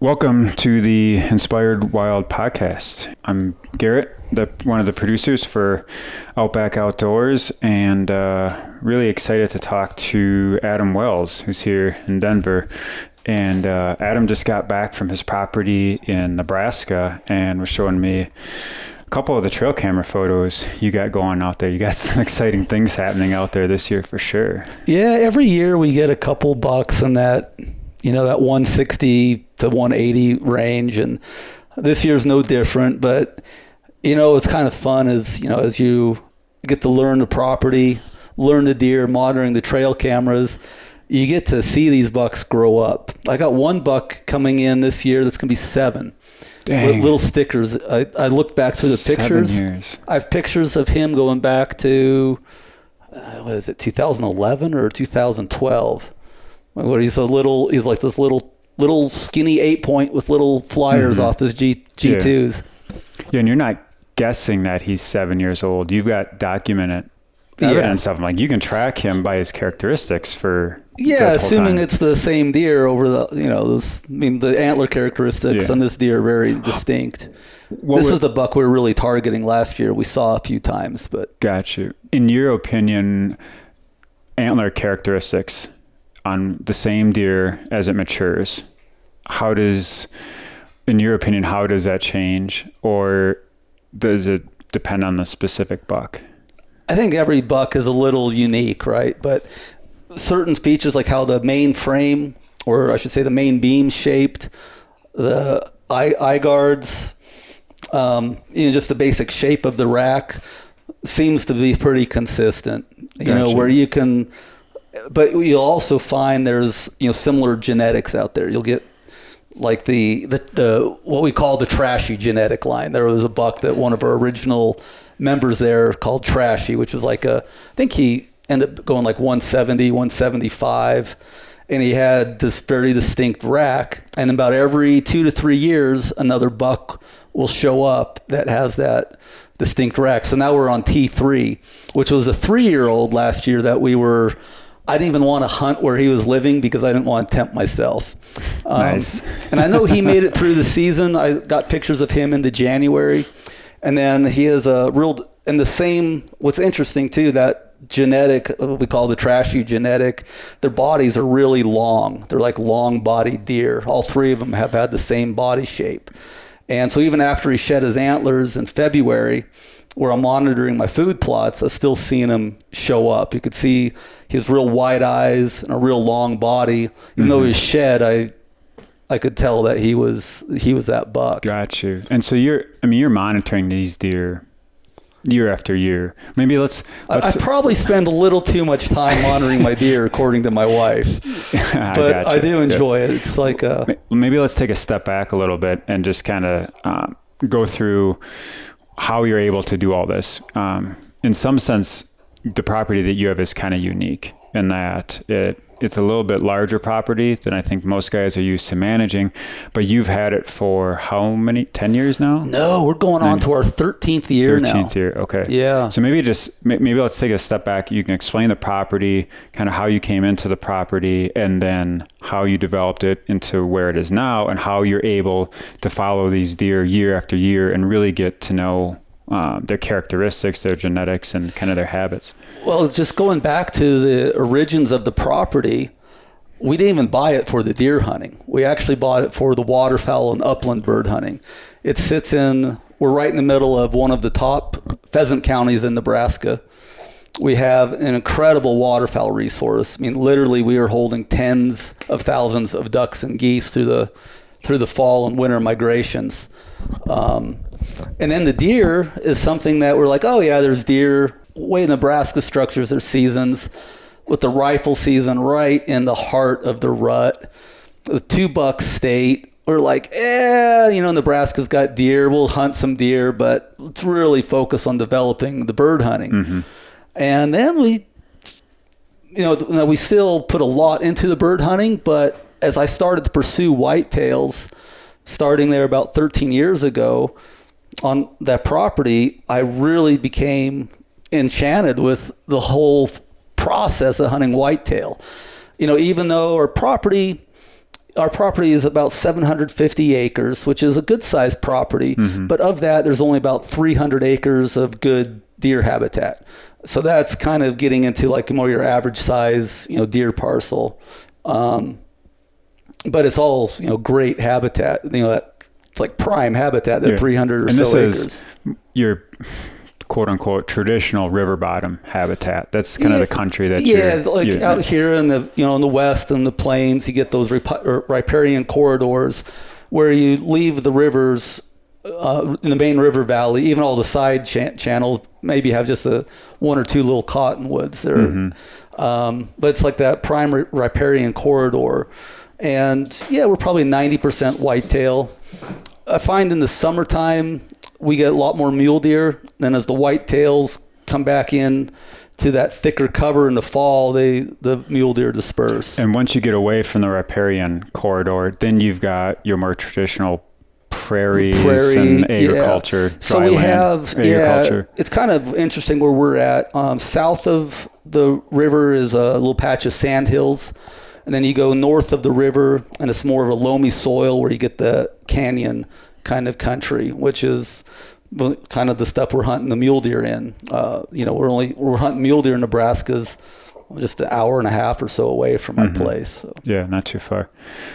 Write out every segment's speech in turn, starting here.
Welcome to the Inspired Wild podcast. I'm Garrett, the, one of the producers for Outback Outdoors, and uh, really excited to talk to Adam Wells, who's here in Denver. And uh, Adam just got back from his property in Nebraska and was showing me a couple of the trail camera photos you got going out there. You got some exciting things happening out there this year for sure. Yeah, every year we get a couple bucks in that, you know, that 160 to 180 range, and this year's no different. But you know, it's kind of fun as you know as you get to learn the property, learn the deer, monitoring the trail cameras. You get to see these bucks grow up. I got one buck coming in this year that's gonna be seven. Dang. Little stickers. I, I looked back through the Seven pictures. years. I have pictures of him going back to uh, what is it, 2011 or 2012? Where he's a little, he's like this little, little skinny eight point with little flyers Mhm. off his G G2s. Yeah, and you're not guessing that he's seven years old. You've got documented evidence of him. Like you can track him by his characteristics for Yeah, assuming time. it's the same deer over the, you know, this. I mean, the antler characteristics Yeah. on this deer are very distinct. What this is the buck we are really targeting last year. We saw a few times, but Got you. In your opinion, antler characteristics on the same deer as it matures, how does, in your opinion, how does that change, or does it depend on the specific buck? I think every buck is a little unique, right? But certain features like how the main frame, or I should say the main beam shaped, the eye, eye guards, um, you know, just the basic shape of the rack seems to be pretty consistent. You know, where you can, but you'll also find there's, you know, similar genetics out there. You'll get like the, the the what we call the trashy genetic line. There was a buck that one of our original members there called Trashy, which was like a I think he ended up going like 170, 175, and he had this very distinct rack. And about every two to three years, another buck will show up that has that distinct rack. So now we're on T3, which was a three-year-old last year that we were. I didn't even want to hunt where he was living because I didn't want to tempt myself. Um, Nice. and I know he made it through the season. I got pictures of him into January, and then he is a real. And the same. What's interesting too that genetic uh, we call the trashy genetic. Their bodies are really long. They're like long-bodied deer. All three of them have had the same body shape. And so even after he shed his antlers in February, where I'm monitoring my food plots, I've still seen him show up. You could see his real wide eyes and a real long body. Even though he was shed, I I could tell that he was he was that buck. Got you. And so you're, I mean, you're monitoring these deer year after year. Maybe let's, I, I probably spend a little too much time monitoring my deer, according to my wife. I But gotcha. I, do Yeah. enjoy it. It's like a maybe let's take a step back a little bit and just kind of um, go through how you're able to do all this. Um, in some sense, the property that you have is kind of unique in that it it's a little bit larger property than I think most guys are used to managing. But you've had it for how many? Ten years now. no. We're going on to our thirteenth year now. Thirteenth year. Okay. Yeah. So maybe just maybe let's take a step back. You can explain the property, kind of how you came into the property, and then how you developed it into where it is now, and how you're able to follow these deer year after year and really get to know um, their characteristics, their genetics, and kind of their habits. Well, just going back to the origins of the property, we didn't even buy it for the deer hunting. We actually bought it for the waterfowl and upland bird hunting. It sits in, we're right in the middle of one of the top pheasant counties in Nebraska. We have an incredible waterfowl resource. I mean, literally, we are holding tens of thousands of ducks and geese through the through the fall and winter migrations. Um, and then the deer is something that we're like, oh yeah, there's deer. Way Nebraska structures their seasons with the rifle season right in the heart of the rut. The two buck state. We're like, eh, you know, Nebraska's got deer. We'll hunt some deer, but let's really focus on developing the bird hunting. And then we you know, now we still put a lot into the bird hunting, but as I started to pursue whitetails, starting there about 13 years ago on that property, I really became enchanted with the whole process of hunting whitetail. You know, even though our property our property is about 750 acres, which is a good sized property. But of that, there's only about 300 acres of good deer habitat. So that's kind of getting into like more your average size, you know, deer parcel. Um, but it's all you know great habitat. You know, that it's like prime habitat. That Yeah. 300 or and so this acres. is your quote unquote traditional river bottom habitat. That's kind of the country that yeah, you're, like you're- out here in the you know in the west and the plains, you get those rip- riparian corridors where you leave the rivers uh, in the main river valley, even all the side cha- channels maybe have just a one or two little cottonwoods there, Mm-hmm. um, but it's like that prime riparian corridor, and yeah, we're probably ninety percent whitetail. I find in the summertime we get a lot more mule deer. Then as the whitetails come back in to that thicker cover in the fall, they the mule deer disperse. And once you get away from the riparian corridor, then you've got your more traditional prairies Prairie, and yeah. agriculture, So we land have agriculture. yeah. It's kind of interesting where we're at. Um, south of the river is a little patch of sand hills, and then you go north of the river, and it's more of a loamy soil where you get the canyon kind of country, which is kind of the stuff we're hunting the mule deer in. Uh, you know, we're only we're hunting mule deer in Nebraska's just an hour and a half or so away from Mm-hmm. my place. So. Yeah, not too far.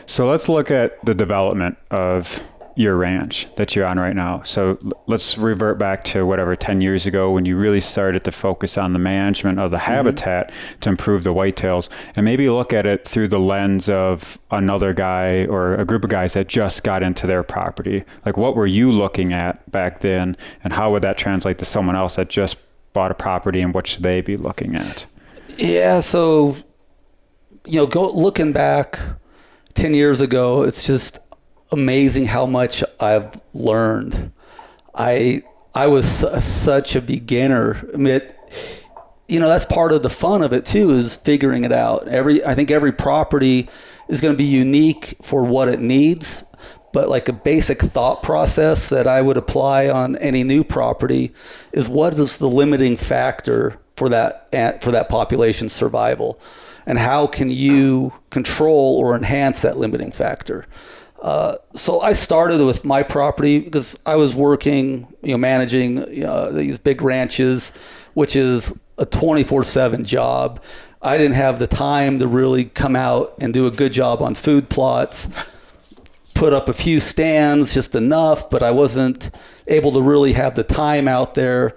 So let's look at the development of your ranch that you're on right now. So let's revert back to whatever 10 years ago when you really started to focus on the management of the mm-hmm. habitat to improve the whitetails and maybe look at it through the lens of another guy or a group of guys that just got into their property. Like what were you looking at back then and how would that translate to someone else that just bought a property and what should they be looking at? Yeah, so you know, go looking back 10 years ago, it's just amazing how much I've learned. I I was su- such a beginner. I mean, it, you know, that's part of the fun of it too is figuring it out. Every I think every property is going to be unique for what it needs, but like a basic thought process that I would apply on any new property is what is the limiting factor for that for that population's survival, and how can you control or enhance that limiting factor. Uh, so I started with my property because I was working, you know, managing uh, these big ranches, which is a 24/7 job. I didn't have the time to really come out and do a good job on food plots. Put up a few stands, just enough, but I wasn't able to really have the time out there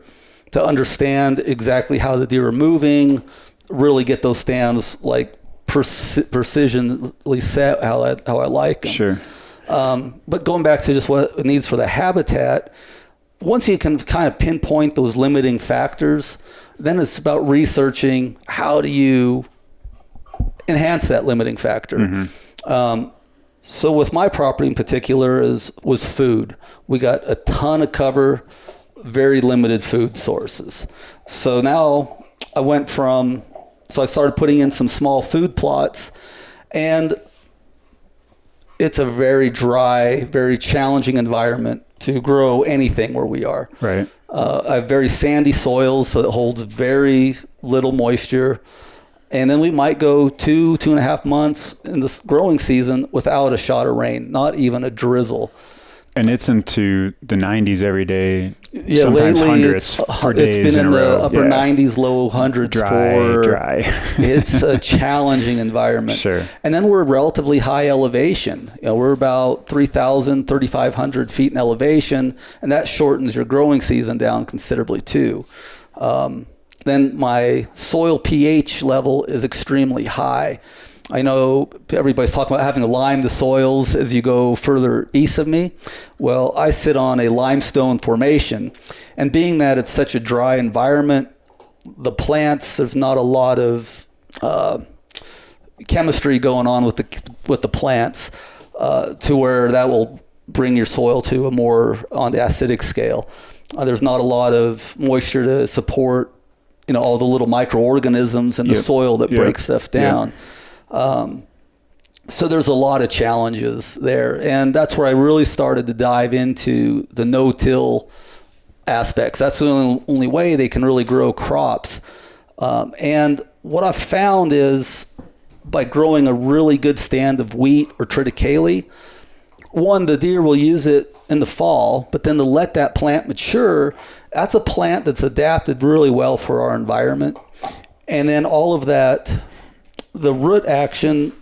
to understand exactly how the deer are moving, really get those stands like preci- precisionally set how I, how I like them. Sure. Um, but going back to just what it needs for the habitat, once you can kind of pinpoint those limiting factors, then it's about researching how do you enhance that limiting factor. Um, so with my property in particular is was food. We got a ton of cover, very limited food sources. So now I went from so I started putting in some small food plots and it's a very dry, very challenging environment to grow anything where we are. Right. Uh, I have very sandy soils, so it holds very little moisture. And then we might go two, two and a half months in this growing season without a shot of rain, not even a drizzle. And it's into the 90s every day, Yeah, sometimes lately hundreds it's, for it's days been in, in, the upper Yeah. 90s, low hundreds Dry, for dry. it's a challenging environment. Sure. And then we're relatively high elevation. You know, we're about 3,000, 3,500 feet in elevation, and that shortens your growing season down considerably too. Um, then my soil pH level is extremely high. I know everybody's talking about having to lime the soils as you go further east of me. Well, I sit on a limestone formation, and being that it's such a dry environment, the plants there's not a lot of uh, chemistry going on with the with the plants uh, to where that will bring your soil to a more on the acidic scale. Uh, there's not a lot of moisture to support you know all the little microorganisms in the Yep. soil that Yep. break stuff Yep. Um, so there's a lot of challenges there, and that's where I really started to dive into the no-till aspects. That's the only, only way they can really grow crops. Um, and what I've found is by growing a really good stand of wheat or triticale, one, the deer will use it in the fall, but then to let that plant mature, that's a plant that's adapted really well for our environment. And then all of that, the root action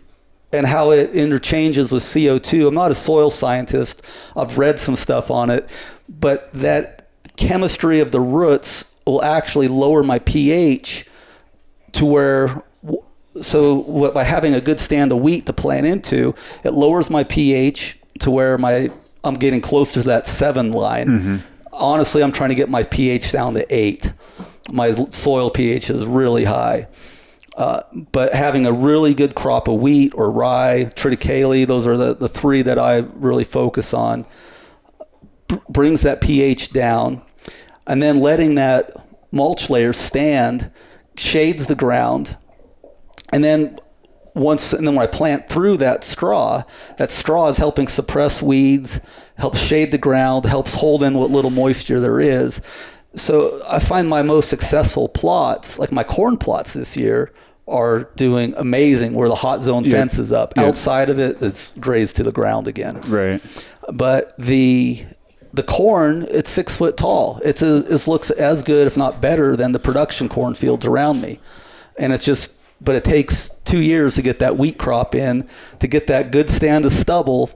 and how it interchanges with CO2. I'm not a soil scientist. I've read some stuff on it, but that chemistry of the roots will actually lower my pH to where so by having a good stand of wheat to plant into, it lowers my pH to where my I'm getting closer to that seven line. Mm-hmm. Honestly, I'm trying to get my pH down to eight. My soil pH is really high. Uh, but having a really good crop of wheat or rye, triticale, those are the, the three that I really focus on, b- brings that pH down. And then letting that mulch layer stand shades the ground. And then once, and then when I plant through that straw, that straw is helping suppress weeds, helps shade the ground, helps hold in what little moisture there is. So I find my most successful plots, like my corn plots this year, are doing amazing where the hot zone yeah. fence is up. Yeah. Outside of it, it's grazed to the ground again. Right. But the the corn, it's six foot tall. It's a, it looks as good, if not better, than the production corn fields around me. And it's just, but it takes two years to get that wheat crop in, to get that good stand of stubble,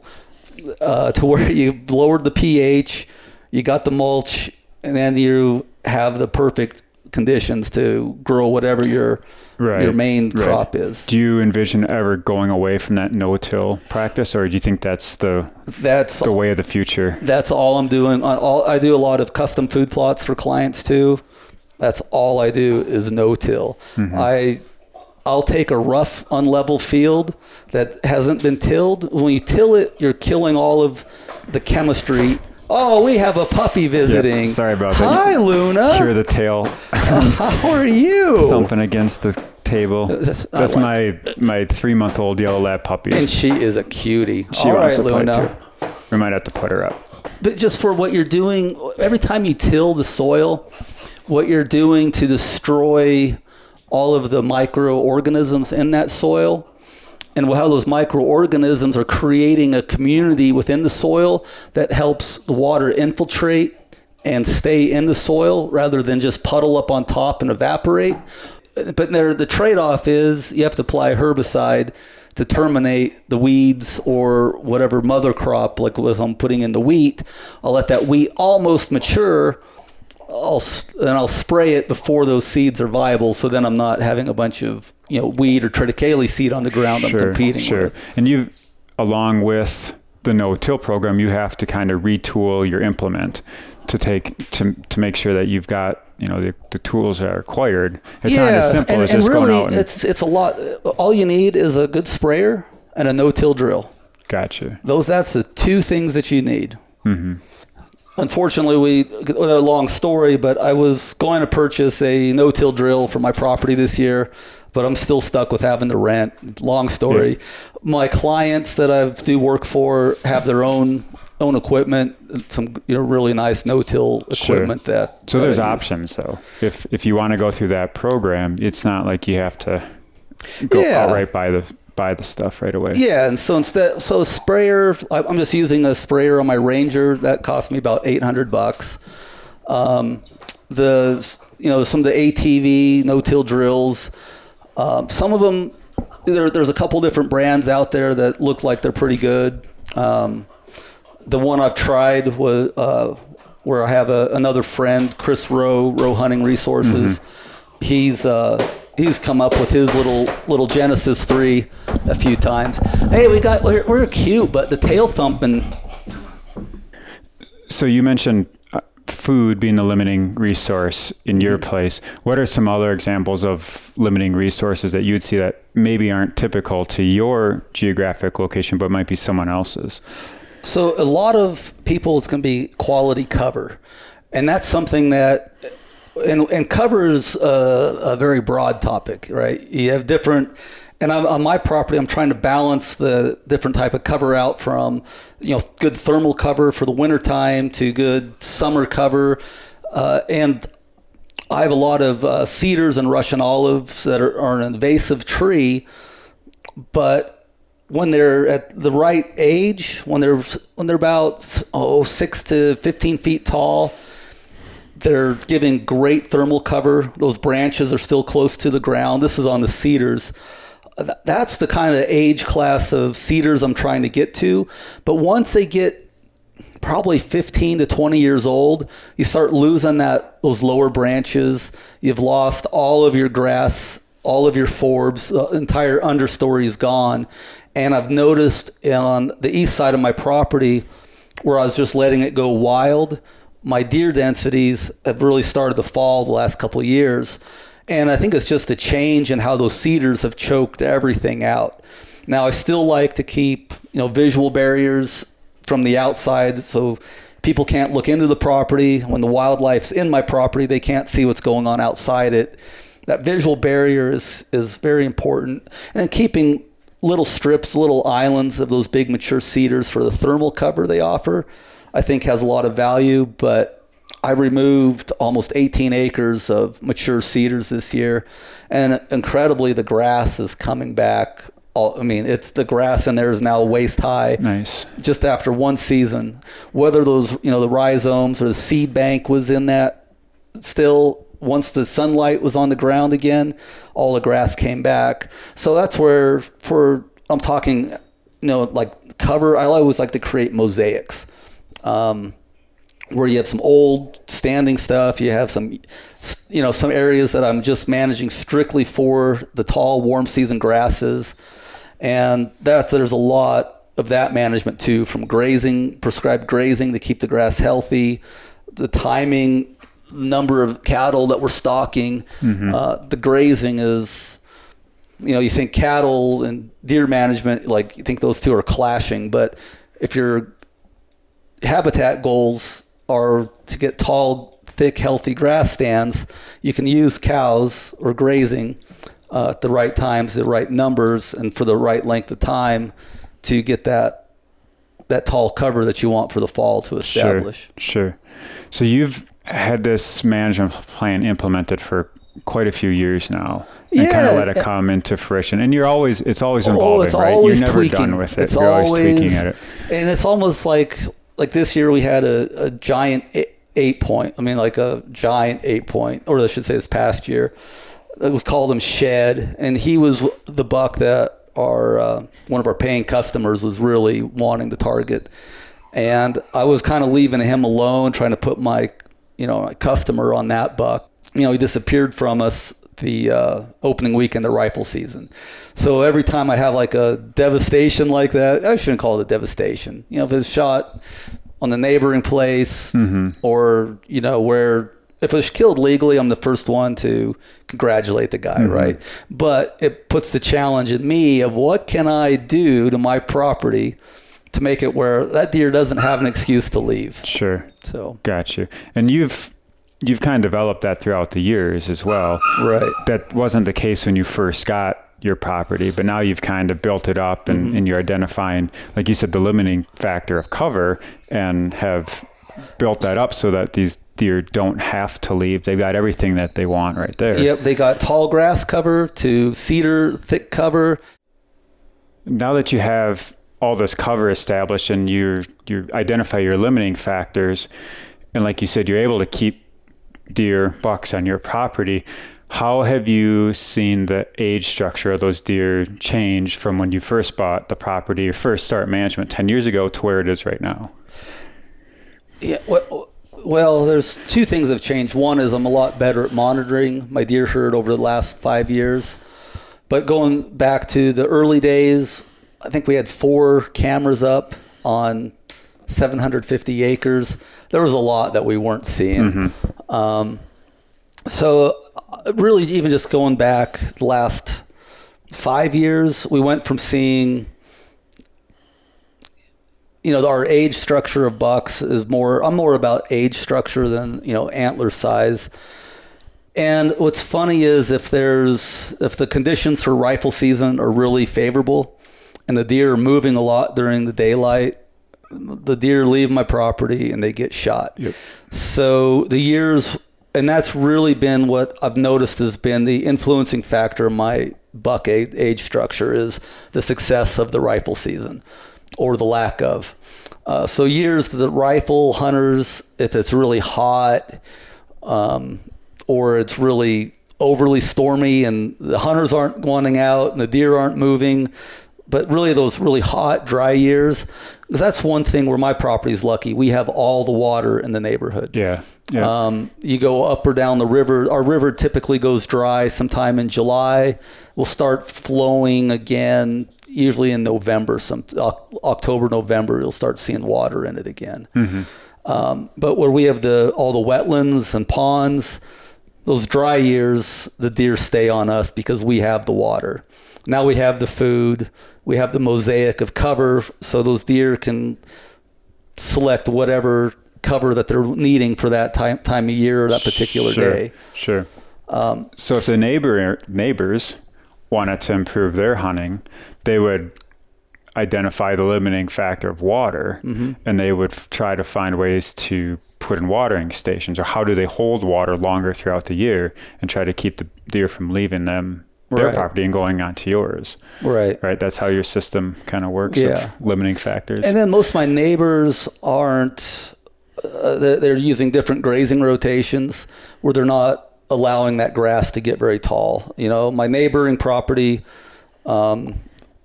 uh, to where you lowered the pH, you got the mulch, and then you have the perfect conditions to grow whatever your right, your main right. crop is. Do you envision ever going away from that no-till practice, or do you think that's the that's the way of the future? That's all I'm doing. All I do a lot of custom food plots for clients too. That's all I do is no-till. Mm-hmm. I I'll take a rough, unlevel field that hasn't been tilled. When you till it, you're killing all of the chemistry Oh, we have a puppy visiting. Yep, sorry about that. Hi, Luna. Hear the tail. how are you? Thumping against the table. That's my my three month old yellow lab puppy. And she is a cutie. She All right, Luna. We might have to put her up. But just for what you're doing, every time you till the soil, what you're doing to destroy all of the microorganisms in that soil and how those microorganisms are creating a community within the soil that helps the water infiltrate and stay in the soil rather than just puddle up on top and evaporate. But there, the trade-off is you have to apply herbicide to terminate the weeds or whatever mother crop, like was I'm putting in the wheat. I'll let that wheat almost mature I'll and I'll spray it before those seeds are viable. So then I'm not having a bunch of you know weed or triticale seed on the ground sure, I'm competing sure. with. And you, along with the no-till program, you have to kind of retool your implement to take to to make sure that you've got you know the, the tools that are required. It's yeah, not as simple and, as and just really, going out. And it's it's a lot. All you need is a good sprayer and a no-till drill. Gotcha. Those that's the two things that you need. Mm-hmm unfortunately, we a long story, but I was going to purchase a no-till drill for my property this year, but I'm still stuck with having to rent. Long story. Yeah. My clients that I do work for have their own own equipment, some you know really nice no-till equipment sure. that. So there's options though. If if you want to go through that program, it's not like you have to go yeah. outright by the buy the stuff right away. Yeah, and so instead, so sprayer, I'm just using a sprayer on my Ranger that cost me about 800 bucks. Um, the you know some of the ATV no-till drills, um, some of them there, there's a couple different brands out there that look like they're pretty good. Um, the one I've tried was uh, where I have a, another friend, Chris Rowe, Rowe Hunting Resources. Mm-hmm. He's uh, he's come up with his little little Genesis three a few times. Hey, we got we're, we're cute, but the tail thumping. So you mentioned uh, food being the limiting resource in your mm-hmm. place. What are some other examples of limiting resources that you would see that maybe aren't typical to your geographic location, but might be someone else's? So a lot of people, it's going to be quality cover, and that's something that and, and covers a, a, very broad topic, right? You have different, and I'm, on my property, I'm trying to balance the different type of cover out from, you know, good thermal cover for the wintertime to good summer cover. Uh, and I have a lot of uh, cedars and Russian olives that are, are, an invasive tree. but when they're at the right age, when they're when they're about oh six to fifteen feet tall, they're giving great thermal cover. Those branches are still close to the ground. This is on the cedars. That's the kind of age class of cedars I'm trying to get to. But once they get probably 15 to 20 years old, you start losing that those lower branches. You've lost all of your grass, all of your forbs, the entire understory is gone. And I've noticed on the east side of my property where I was just letting it go wild, my deer densities have really started to fall the last couple years. And I think it's just a change in how those cedars have choked everything out. Now I still like to keep, you know, visual barriers from the outside so people can't look into the property. When the wildlife's in my property, they can't see what's going on outside it. That visual barrier is is very important. And keeping little strips, little islands of those big mature cedars for the thermal cover they offer, I think has a lot of value. But I removed almost 18 acres of mature cedars this year, and incredibly, the grass is coming back. All, I mean, it's the grass in there is now waist high. Nice. Just after one season, whether those you know the rhizomes or the seed bank was in that still once the sunlight was on the ground again, all the grass came back. So that's where, for I'm talking, you know, like cover. I always like to create mosaics, um, where you have some old standing stuff. You have some, you know, some areas that I'm just managing strictly for the tall, warm season grasses, and that's there's a lot of that management too, from grazing, prescribed grazing to keep the grass healthy, the timing number of cattle that we're stocking. Mm-hmm. Uh, the grazing is, you know, you think cattle and deer management, like you think those two are clashing, but if your habitat goals are to get tall, thick, healthy grass stands, you can use cows or grazing uh, at the right times, the right numbers, and for the right length of time to get that that tall cover that you want for the fall to establish. Sure. sure. So you've had this management plan implemented for quite a few years now and yeah. kind of let it come into fruition. And you're always, it's always oh, evolving, oh, it's right? Always you're never tweaking. done with it. It's you're always, always, tweaking at it. And it's almost like, like this year we had a, a giant eight point. I mean, like a giant eight point, or I should say this past year. We called him Shed, and he was the buck that our uh, one of our paying customers was really wanting to target. And I was kind of leaving him alone, trying to put my you know, a customer on that buck. You know, he disappeared from us the uh, opening weekend of rifle season. So every time I have like a devastation like that, I shouldn't call it a devastation. You know, if it's shot on the neighboring place mm-hmm. or, you know, where if it's killed legally, I'm the first one to congratulate the guy, mm-hmm. right? But it puts the challenge in me of what can I do to my property to make it where that deer doesn't have an excuse to leave. Sure. So got you. And you've you've kind of developed that throughout the years as well. Right. That wasn't the case when you first got your property, but now you've kind of built it up and, mm-hmm. and you're identifying, like you said, the limiting factor of cover and have built that up so that these deer don't have to leave. They've got everything that they want right there. Yep, they got tall grass cover to cedar thick cover. Now that you have all this cover established and you you identify your limiting factors and like you said you're able to keep deer bucks on your property how have you seen the age structure of those deer change from when you first bought the property or first start management 10 years ago to where it is right now yeah well, well there's two things that have changed one is i'm a lot better at monitoring my deer herd over the last five years but going back to the early days I think we had four cameras up on 750 acres. There was a lot that we weren't seeing. Mm-hmm. Um, so, really, even just going back the last five years, we went from seeing, you know, our age structure of bucks is more, I'm more about age structure than, you know, antler size. And what's funny is if there's, if the conditions for rifle season are really favorable, and the deer are moving a lot during the daylight, the deer leave my property and they get shot. Yep. So the years and that's really been what I've noticed has been the influencing factor in my buck age, age structure is the success of the rifle season or the lack of. Uh, so years the rifle hunters, if it's really hot um, or it's really overly stormy and the hunters aren't wanting out and the deer aren't moving, but really those really hot, dry years, because that's one thing where my property is lucky. We have all the water in the neighborhood. Yeah. Yeah. Um, you go up or down the river. Our river typically goes dry sometime in July. We'll start flowing again, usually in November, some October, November. You'll start seeing water in it again. Um, but where we have the all the wetlands and ponds, those dry years, the deer stay on us because we have the water. Now we have the food, we have the mosaic of cover, so those deer can select whatever cover that they're needing for that time time of year or that particular sure, day. Sure. so if the neighbor neighbors wanted to improve their hunting, they would identify the limiting factor of water, Mm-hmm. and they would f- try to find ways to put in watering stations, or how do they hold water longer throughout the year and try to keep the deer from leaving them their Right. property and going onto yours. Right. Right. That's how your system kind of works. Yeah. Of limiting factors. And then most of my neighbors aren't, uh, they're they're using different grazing rotations where they're not allowing that grass to get very tall. You know, my neighboring property, um,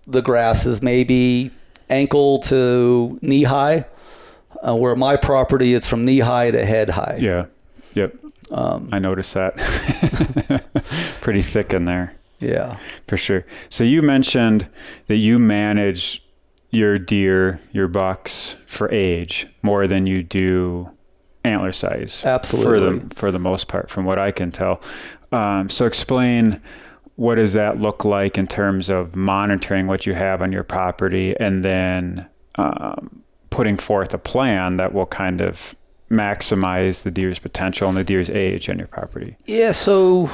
the grass is maybe ankle to knee high, uh, where my property is from knee high to head high. yeah. Yep. Um, I noticed that. Pretty thick in there. Yeah. For sure. So you mentioned that you manage your deer, your bucks for age more than you do antler size. Absolutely. For the for the most part, from what I can tell. Um, so explain what does that look like in terms of monitoring what you have on your property and then um, putting forth a plan that will kind of maximize the deer's potential and the deer's age on your property. Yeah, so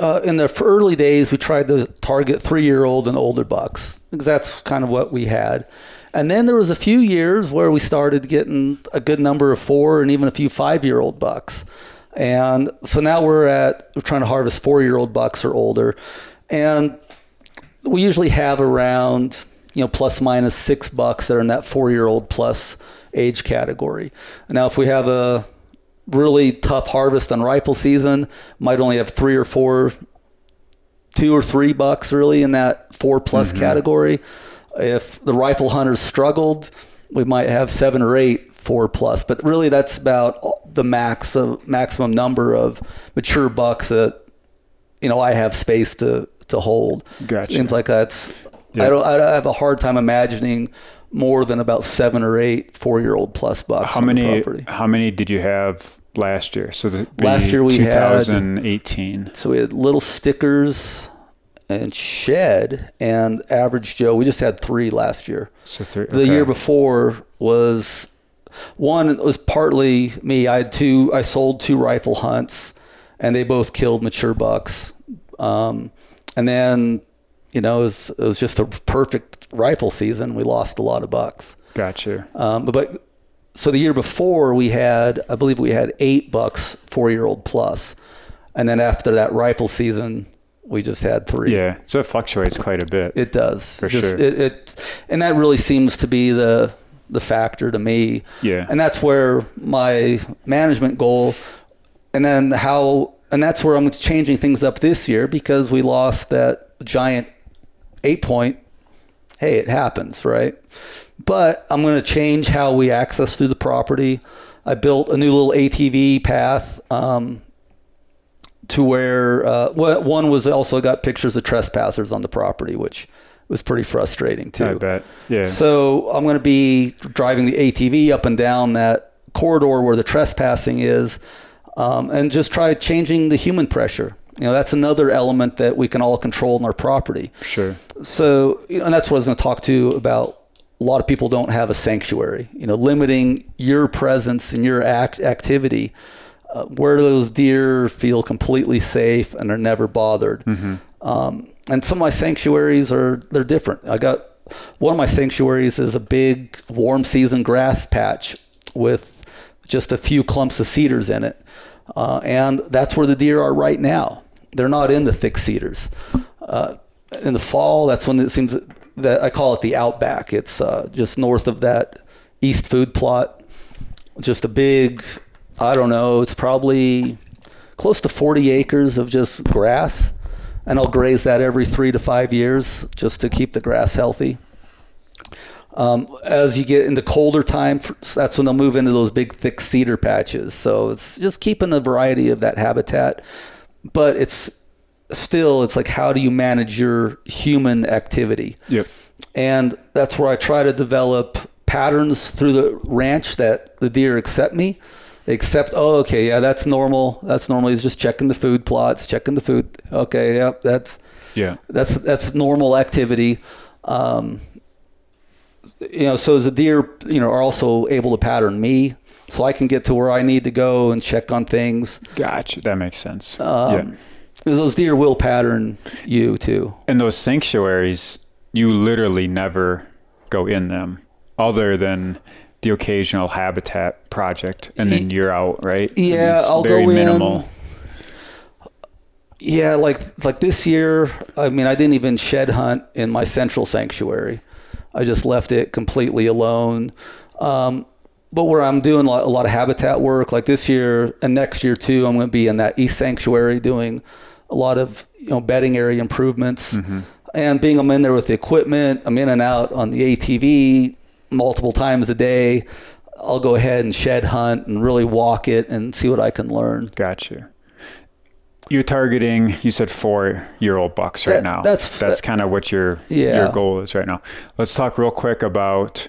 uh, in the early days, we tried to target three-year-old and older bucks because that's kind of what we had. And then there was a few years where we started getting a good number of four and even a few five-year-old bucks. And so now we're at we're trying to harvest four-year-old bucks or older, and we usually have around you know plus minus six bucks that are in that four-year-old plus age category. Now, if we have a really tough harvest on rifle season, might only have three or four, two or three bucks really in that four plus mm-hmm. category. If the rifle hunters struggled, we might have seven or eight four plus. But really, that's about the max of maximum number of mature bucks that you know I have space to to hold. Gotcha. Seems like that's Yeah. I don't I have a hard time imagining more than about seven or eight four year old plus bucks How many? property. How many did you have last year? So the Last year we had- 2018. So we had little stickers and shed and average Joe. We just had three last year. So three, The year before was one was partly me. I had two. I sold two rifle hunts, and they both killed mature bucks. Um, and then, you know, it was, it was just a perfect rifle season. We lost a lot of bucks. Gotcha. Um, but, but so the year before we had, I believe we had eight bucks, four year old plus, and then after that rifle season, we just had three. Yeah. So it fluctuates quite a bit. It does For Just- sure. It, it and that really seems to be the the factor to me. Yeah. and that's where my management goal, and then how, and that's where I'm changing things up this year because we lost that giant eight point. Hey, it happens, right? But I'm going to change how we access through the property. I built a new little ATV path. Um, to where uh, one was also got pictures of trespassers on the property, which was pretty frustrating too. I bet. Yeah. So I'm going to be driving the ATV up and down that corridor where the trespassing is, um, and just try changing the human pressure. You know, that's another element that we can all control in our property. sure. So, you know, and that's what I was going to talk to you about. A lot of people don't have a sanctuary. You know, limiting your presence and your act activity, uh, where those deer feel completely safe and are never bothered. Um, and some of my sanctuaries are they're different. I got one of my sanctuaries is a big warm season grass patch with just a few clumps of cedars in it. uh, and that's where the deer are right now. They're not in the thick cedars. Uh, in the fall, that's when it seems that I call it the outback. It's uh, just north of that east food plot. Just a big, I don't know, it's probably close to 40 acres of just grass. And I'll graze that every three to five years just to keep the grass healthy. Um, as you get into colder time, that's when they'll move into those big, thick cedar patches. So it's just keeping the variety of that habitat. But it's still, it's like, how do you manage your human activity? Yep. And that's where I try to develop patterns through the ranch that the deer accept me. They accept, oh, okay, yeah, that's normal. That's normal. He's just checking the food plots, checking the food. Okay, yep, that's yeah, that's that's normal activity. Um, you know, so the deer, you know, are also able to pattern me, so I can get to where I need to go and check on things. Gotcha. That makes sense. Um, yeah. Because those deer will pattern you too. And those sanctuaries, you literally never go in them, other than the occasional habitat project, and then you're out, right? Yeah, I'll go minimal. in. Yeah, like like this year, I mean, I didn't even shed hunt in my central sanctuary. I just left it completely alone. Um, but where I'm doing a lot, of habitat work, like this year and next year too, I'm going to be in that East Sanctuary doing a lot of you know bedding area improvements. Mm-hmm. And being I'm in there with the equipment, I'm in and out on the ATV multiple times a day. I'll go ahead and shed hunt and really walk it and see what I can learn. Gotcha you're targeting you said four year old bucks right that, now. that's that's kind of what your yeah. your goal is right now. Let's talk real quick about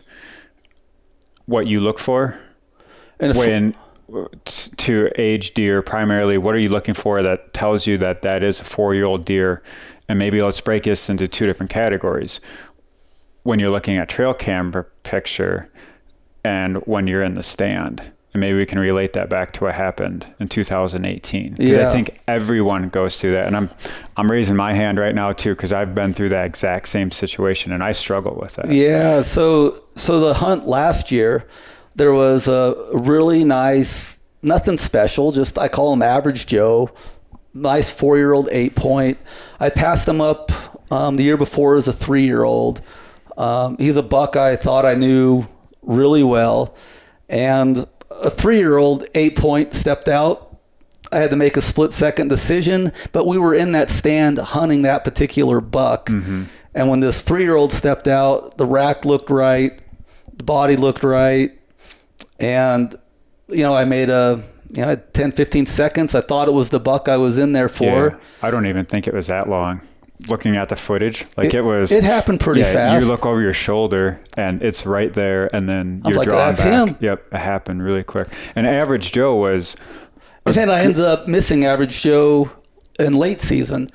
what you look for and when to age deer primarily. What are you looking for that tells you that that is a four year old deer? And maybe let's break this into two different categories. When you're looking at trail camera picture and when you're in the stand and maybe we can relate that back to what happened in 2018 because yeah. I think everyone goes through that and I'm I'm raising my hand right now too because I've been through that exact same situation and I struggle with that. Yeah, so so the hunt last year there was a really nice nothing special, just I call him average Joe, nice 4-year-old 8 point. I passed him up um, the year before as a 3-year-old. Um, he's a buck I thought I knew really well and a three year old eight point stepped out. I had to make a split second decision, but we were in that stand hunting that particular buck. Mm-hmm. And when this three year old stepped out, the rack looked right, the body looked right. And, you know, I made a, you know, 10, 15 seconds. I thought it was the buck I was in there for. Yeah, I don't even think it was that long looking at the footage. Like it, it was. It happened pretty yeah, fast. You look over your shoulder and it's right there, and then you're like, drawing back. Him. Yep, it happened really quick. And Average Joe was. And then I ended up missing Average Joe in late season.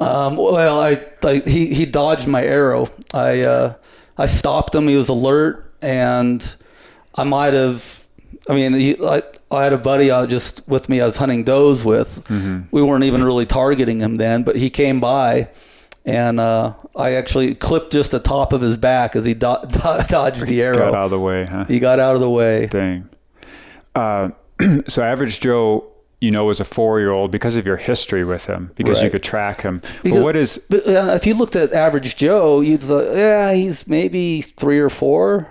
Um, well, I, I, he he dodged my arrow. I uh, I stopped him. He was alert, and I might have. I mean, he, I, I had a buddy I just with me. I was hunting does with. Mm-hmm. We weren't even really targeting him then, but he came by, and uh, I actually clipped just the top of his back as he do- do- dodged the arrow. Got out of the way, huh? He got out of the way. Dang. Uh, so average Joe, you know, was a four-year-old because of your history with him, because right. you could track him. Because, but what is? But, uh, if you looked at average Joe, you'd say, yeah, he's maybe three or four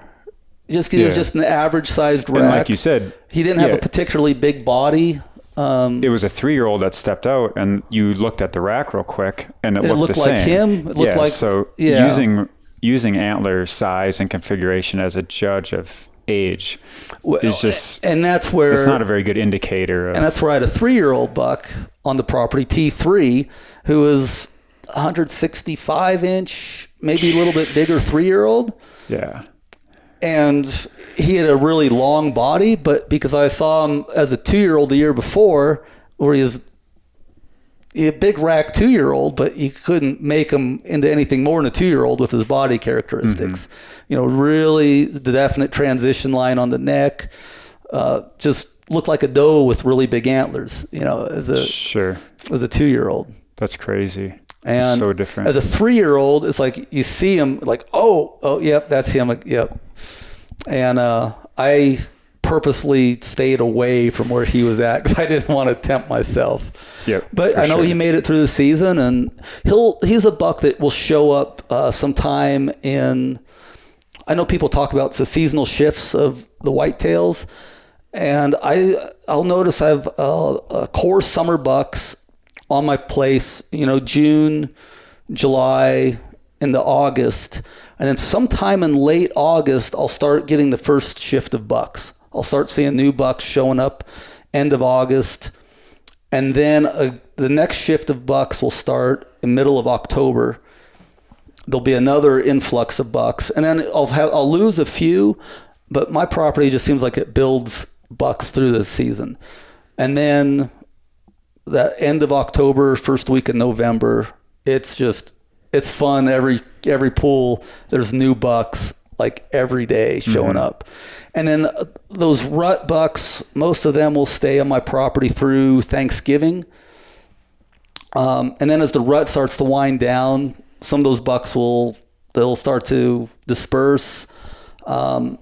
just he was just an average sized rack. And like you said, he didn't have yeah. a particularly big body. Um, it was a three year old that stepped out, and you looked at the rack real quick, and it, it looked, looked the like same. him. It looked yeah, like so yeah. using using antler size and configuration as a judge of age is just and that's where it's not a very good indicator. Of, and that's where I had a three year old buck on the property T three who was 165 inch, maybe a little bit bigger three year old. Yeah and he had a really long body, but because I saw him as a two year old the year before, where he was a big rack two year old, but you couldn't make him into anything more than a two year old with his body characteristics. Mm-hmm. You know, really the definite transition line on the neck, uh, just looked like a doe with really big antlers. You know, as a sure as a two year old. That's crazy. And so different. As a three year old, it's like you see him like, oh, oh, yep, that's him. Like, Yep. And uh, I purposely stayed away from where he was at because I didn't want to tempt myself. Yep, But I know sure. he made it through the season, and he'll he's a buck that will show up uh, sometime in. I know people talk about the seasonal shifts of the whitetails, and I I'll notice I have uh, uh, core summer bucks on my place. You know, June, July, into August, and then sometime in late August, I'll start getting the first shift of bucks. I'll start seeing new bucks showing up end of August, and then uh, the next shift of bucks will start in middle of October. There'll be another influx of bucks, and then I'll have I'll lose a few, but my property just seems like it builds bucks through the season, and then the end of October, first week of November, it's just it's fun. Every every pool, there's new bucks like every day showing up, and then uh, those rut bucks, most of them will stay on my property through Thanksgiving. Um, and then as the rut starts to wind down, some of those bucks will they'll start to disperse. Um,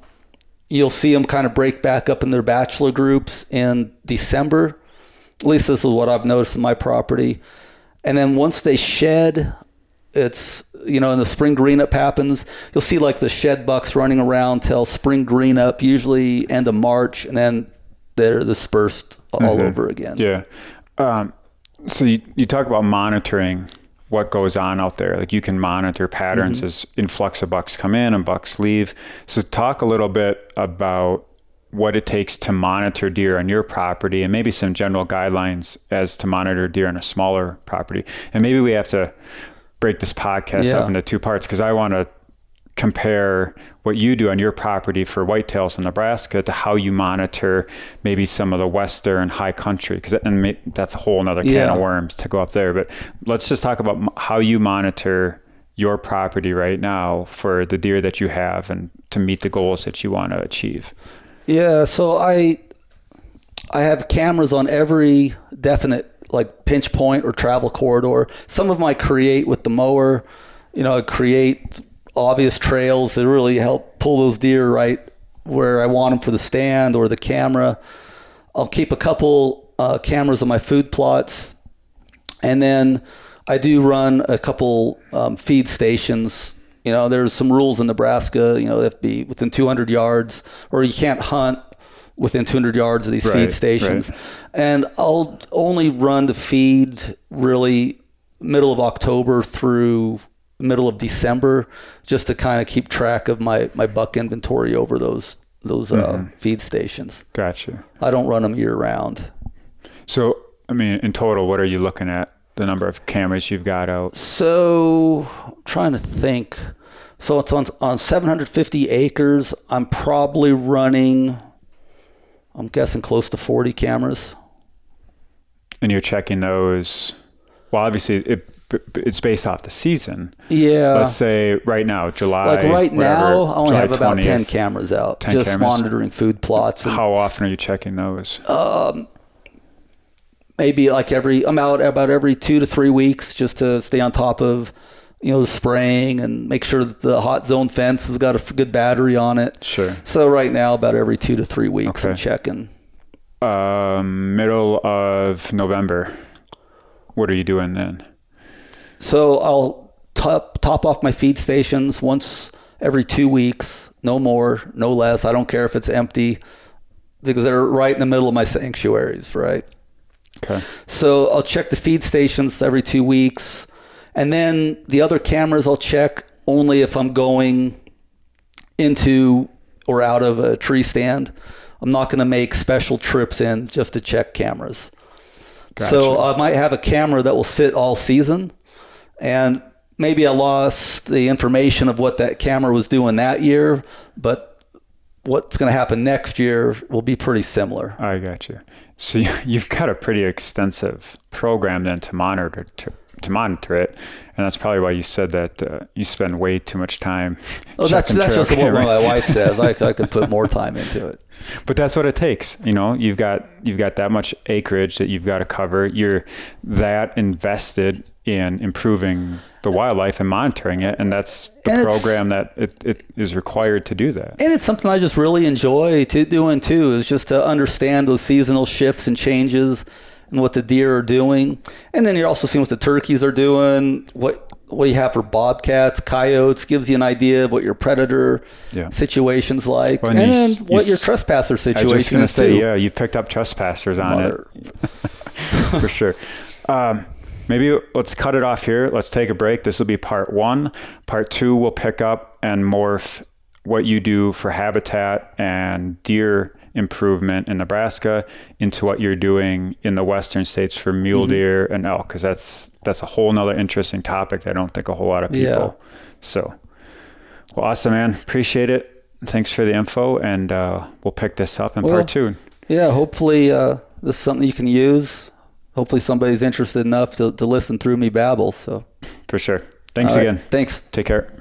you'll see them kind of break back up in their bachelor groups in December. At least this is what I've noticed in my property. And then once they shed, it's you know, in the spring green up happens. You'll see like the shed bucks running around till spring green up, usually end of March, and then they're dispersed all over again. Yeah. Um, so you, you talk about monitoring what goes on out there. Like you can monitor patterns Mm-hmm. as influx of bucks come in and bucks leave. So talk a little bit about what it takes to monitor deer on your property and maybe some general guidelines as to monitor deer on a smaller property. And maybe we have to break this podcast Yeah. up into two parts because I want to compare what you do on your property for whitetails in Nebraska to how you monitor maybe some of the western high country because and that's a whole another can Yeah. of worms to go up there but let's just talk about how you monitor your property right now for the deer that you have and to meet the goals that you want to achieve Yeah, so I I have cameras on every definite like pinch point or travel corridor. Some of I create with the mower. You know, I create obvious trails that really help pull those deer right where I want them for the stand or the camera. I'll keep a couple uh, cameras on my food plots, and then I do run a couple um, feed stations. You know, there's some rules in Nebraska. You know, they have to be within 200 yards, or you can't hunt within 200 yards of these Right, feed stations. right. And I'll only run the feed really middle of October through middle of December, just to kind of keep track of my my buck inventory over those those uh, feed stations. gotcha I don't run them year round. so i mean in total what are you looking at the number of cameras you've got out So, I'm trying to think. So it's on on 750 acres. I'm probably running. I'm guessing close to 40 cameras. and you're checking those well obviously it it's based off the season Yeah. let's say right now july like right whatever, now, I only July have about 10 cameras out, 10 just cameras. monitoring food plots. And how often are you checking those um, maybe like every, I'm out about every two to three weeks just to stay on top of, you know, spraying and make sure that the hot zone fence has got a good battery on it. sure So right now, about every two to three weeks, I'm checking. um, middle of November. What are you doing then? So I'll top top off my feed stations once every two weeks, no more, no less. I don't care if it's empty because they're right in the middle of my sanctuaries, right? Okay. So I'll check the feed stations every two weeks, and then the other cameras I'll check only if I'm going into or out of a tree stand. I'm not going to make special trips in just to check cameras. So I might have a camera that will sit all season, and maybe I lost the information of what that camera was doing that year, but what's going to happen next year will be pretty similar. I got you. So you, you've got a pretty extensive program then to monitor to, to monitor it, and that's probably why you said that uh, you spend way too much time. Oh, that's, that's just what my wife says. I, I could put more time into it. But that's what it takes. You know, you've got you've got that much acreage that you've got to cover. You're that invested in improving the wildlife and monitoring it, and that's the And program that it, it is required to do that. And it's something I just really enjoy to doing too, is just to understand those seasonal shifts and changes and what the deer are doing. And then you're also seeing what the turkeys are doing, what what do you have for bobcats, coyotes, gives you an idea of what your predator Yeah. situation's like. Well, and and you s- you what your trespasser I was just situation going to is say, too. yeah, you picked up trespassers on Mother- it for sure. Um, maybe let's cut it off here. Let's take a break. This will be part one. Part two, we'll pick up and morph what you do for habitat and deer improvement in Nebraska into what you're doing in the western states for mule Mm-hmm. deer and elk because that's that's a whole nother interesting topic that I don't think a whole lot of Yeah. people. So, well, awesome, man. Appreciate it. Thanks for the info, and uh, we'll pick this up in Well, part two. Yeah, hopefully uh, this is something you can use. Hopefully somebody's interested enough to, to listen through me babble. So For sure. Thanks All right, again. Thanks. Take care.